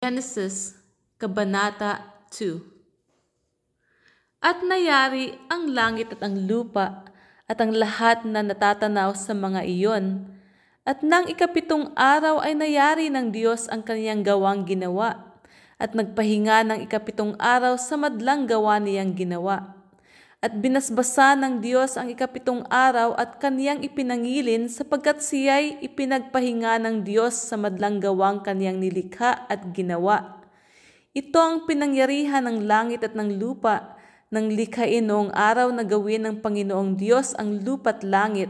Genesis, Kabanata 2 At nayari ang langit at ang lupa at ang lahat na natatanaw sa mga iyon. At nang ikapitong araw ay nayari ng Diyos ang kaniyang gawang ginawa at nagpahinga ng ikapitong araw sa madlang gawa niyang ginawa. At binasbasa ng Diyos ang ikapitong araw at kaniyang ipinangilin sapagkat siya'y ipinagpahinga ng Diyos sa madlang gawang kaniyang nilikha at ginawa. Ito ang pinangyarihan ng langit at ng lupa nang likhain noong araw na gawin ng Panginoong Diyos ang lupa't langit.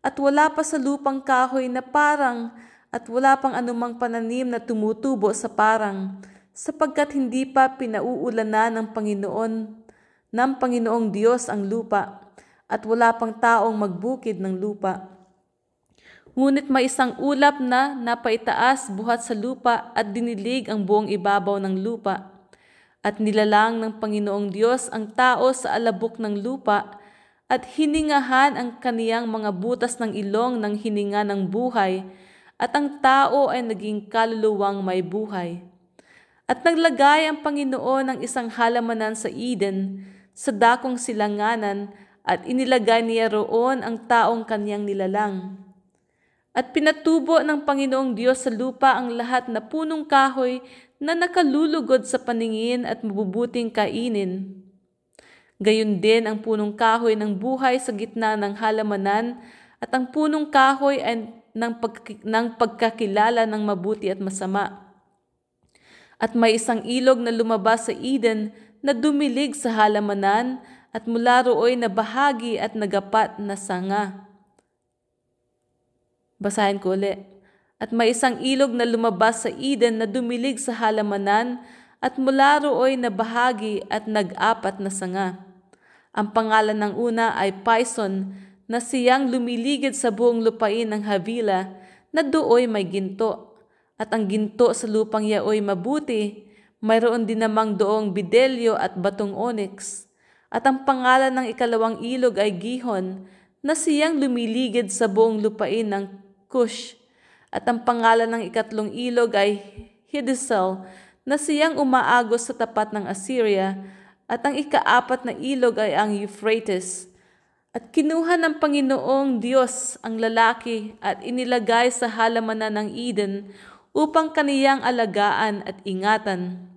At wala pa sa lupang kahoy na parang at wala pang anumang pananim na tumutubo sa parang sapagkat hindi pa pinauulanan ng Panginoon ng Panginoong Diyos ang lupa at wala pang taong magbukid ng lupa. Ngunit may isang ulap na napaitaas buhat sa lupa at dinilig ang buong ibabaw ng lupa. At nilalang ng Panginoong Diyos ang tao sa alabok ng lupa at hiningahan ang kaniyang mga butas ng ilong ng hininga ng buhay at ang tao ay naging kaluluwang may buhay. At naglagay ang Panginoon ng isang halamanan sa Eden sa dakong silanganan at inilagay niya roon ang taong kanyang nilalang. At pinatubo ng Panginoong Diyos sa lupa ang lahat na punong kahoy na nakalulugod sa paningin at mabubuting kainin. Gayon din ang punong kahoy ng buhay sa gitna ng halamanan at ang punong kahoy ay ng, pag, ng pagkakilala ng mabuti at masama. At may isang ilog na lumabas sa Eden na dumilig sa halamanan at mula rooy na bahagi at nagapat na sanga. Basahin ko ulit. At may isang ilog na lumabas sa Eden na dumilig sa halamanan at mula rooy na bahagi at nag-apat na sanga. Ang pangalan ng una ay Pison na siyang lumiligid sa buong lupain ng Havila na dooy may ginto. At ang ginto sa lupang yaoy mabuti mayroon din namang doong bidelyo at batong onyx. At ang pangalan ng ikalawang ilog ay Gihon, na siyang lumiligid sa buong lupain ng Cush. At ang pangalan ng ikatlong ilog ay Hidisel, na siyang umaagos sa tapat ng Assyria. At ang ikaapat na ilog ay ang Euphrates. At kinuha ng Panginoong Diyos ang lalaki at inilagay sa halamanan ng Eden upang kaniyang alagaan at ingatan.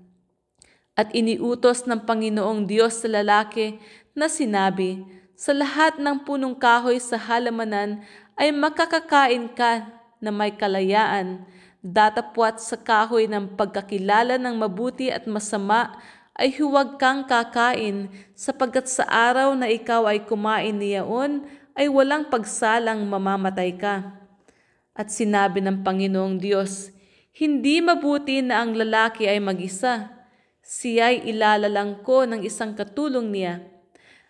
At iniutos ng Panginoong Diyos sa lalaki na sinabi, Sa lahat ng punong kahoy sa halamanan ay makakakain ka na may kalayaan, datapwat sa kahoy ng pagkakilala ng mabuti at masama ay huwag kang kakain sapagkat sa araw na ikaw ay kumain niyaon ay walang pagsalang mamamatay ka. At sinabi ng Panginoong Diyos, Hindi mabuti na ang lalaki ay mag-isa siya'y ilalalang ko ng isang katulong niya.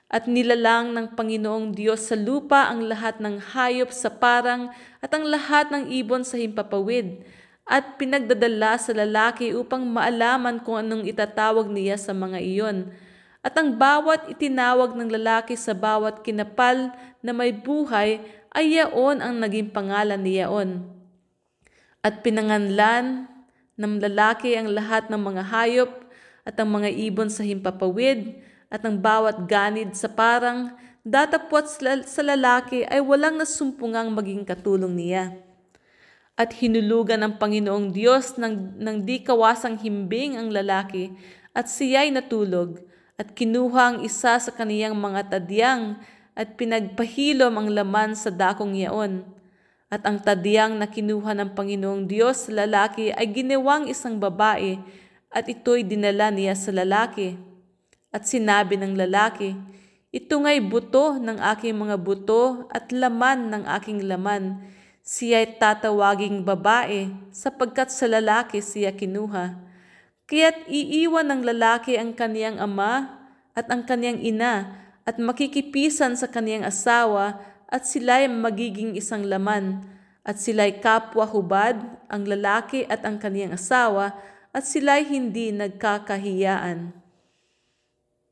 At nilalang ng Panginoong Diyos sa lupa ang lahat ng hayop sa parang at ang lahat ng ibon sa himpapawid at pinagdadala sa lalaki upang maalaman kung anong itatawag niya sa mga iyon. At ang bawat itinawag ng lalaki sa bawat kinapal na may buhay ay yaon ang naging pangalan ni yaon. At pinanganlan ng lalaki ang lahat ng mga hayop at ang mga ibon sa himpapawid at ang bawat ganid sa parang datapwat sa lalaki ay walang nasumpungang maging katulong niya. At hinulugan ng Panginoong Diyos ng, ng di kawasang himbing ang lalaki at siya'y natulog at kinuha ang isa sa kaniyang mga tadyang at pinagpahilom ang laman sa dakong yaon. At ang tadyang na kinuha ng Panginoong Diyos sa lalaki ay ginawang isang babae at ito'y dinala niya sa lalaki. At sinabi ng lalaki, Ito nga'y buto ng aking mga buto at laman ng aking laman. Siya'y tatawaging babae sapagkat sa lalaki siya kinuha. Kaya't iiwan ng lalaki ang kaniyang ama at ang kaniyang ina at makikipisan sa kaniyang asawa at sila'y magiging isang laman at sila'y kapwa hubad, ang lalaki at ang kaniyang asawa at sila'y hindi nagkakahiyaan.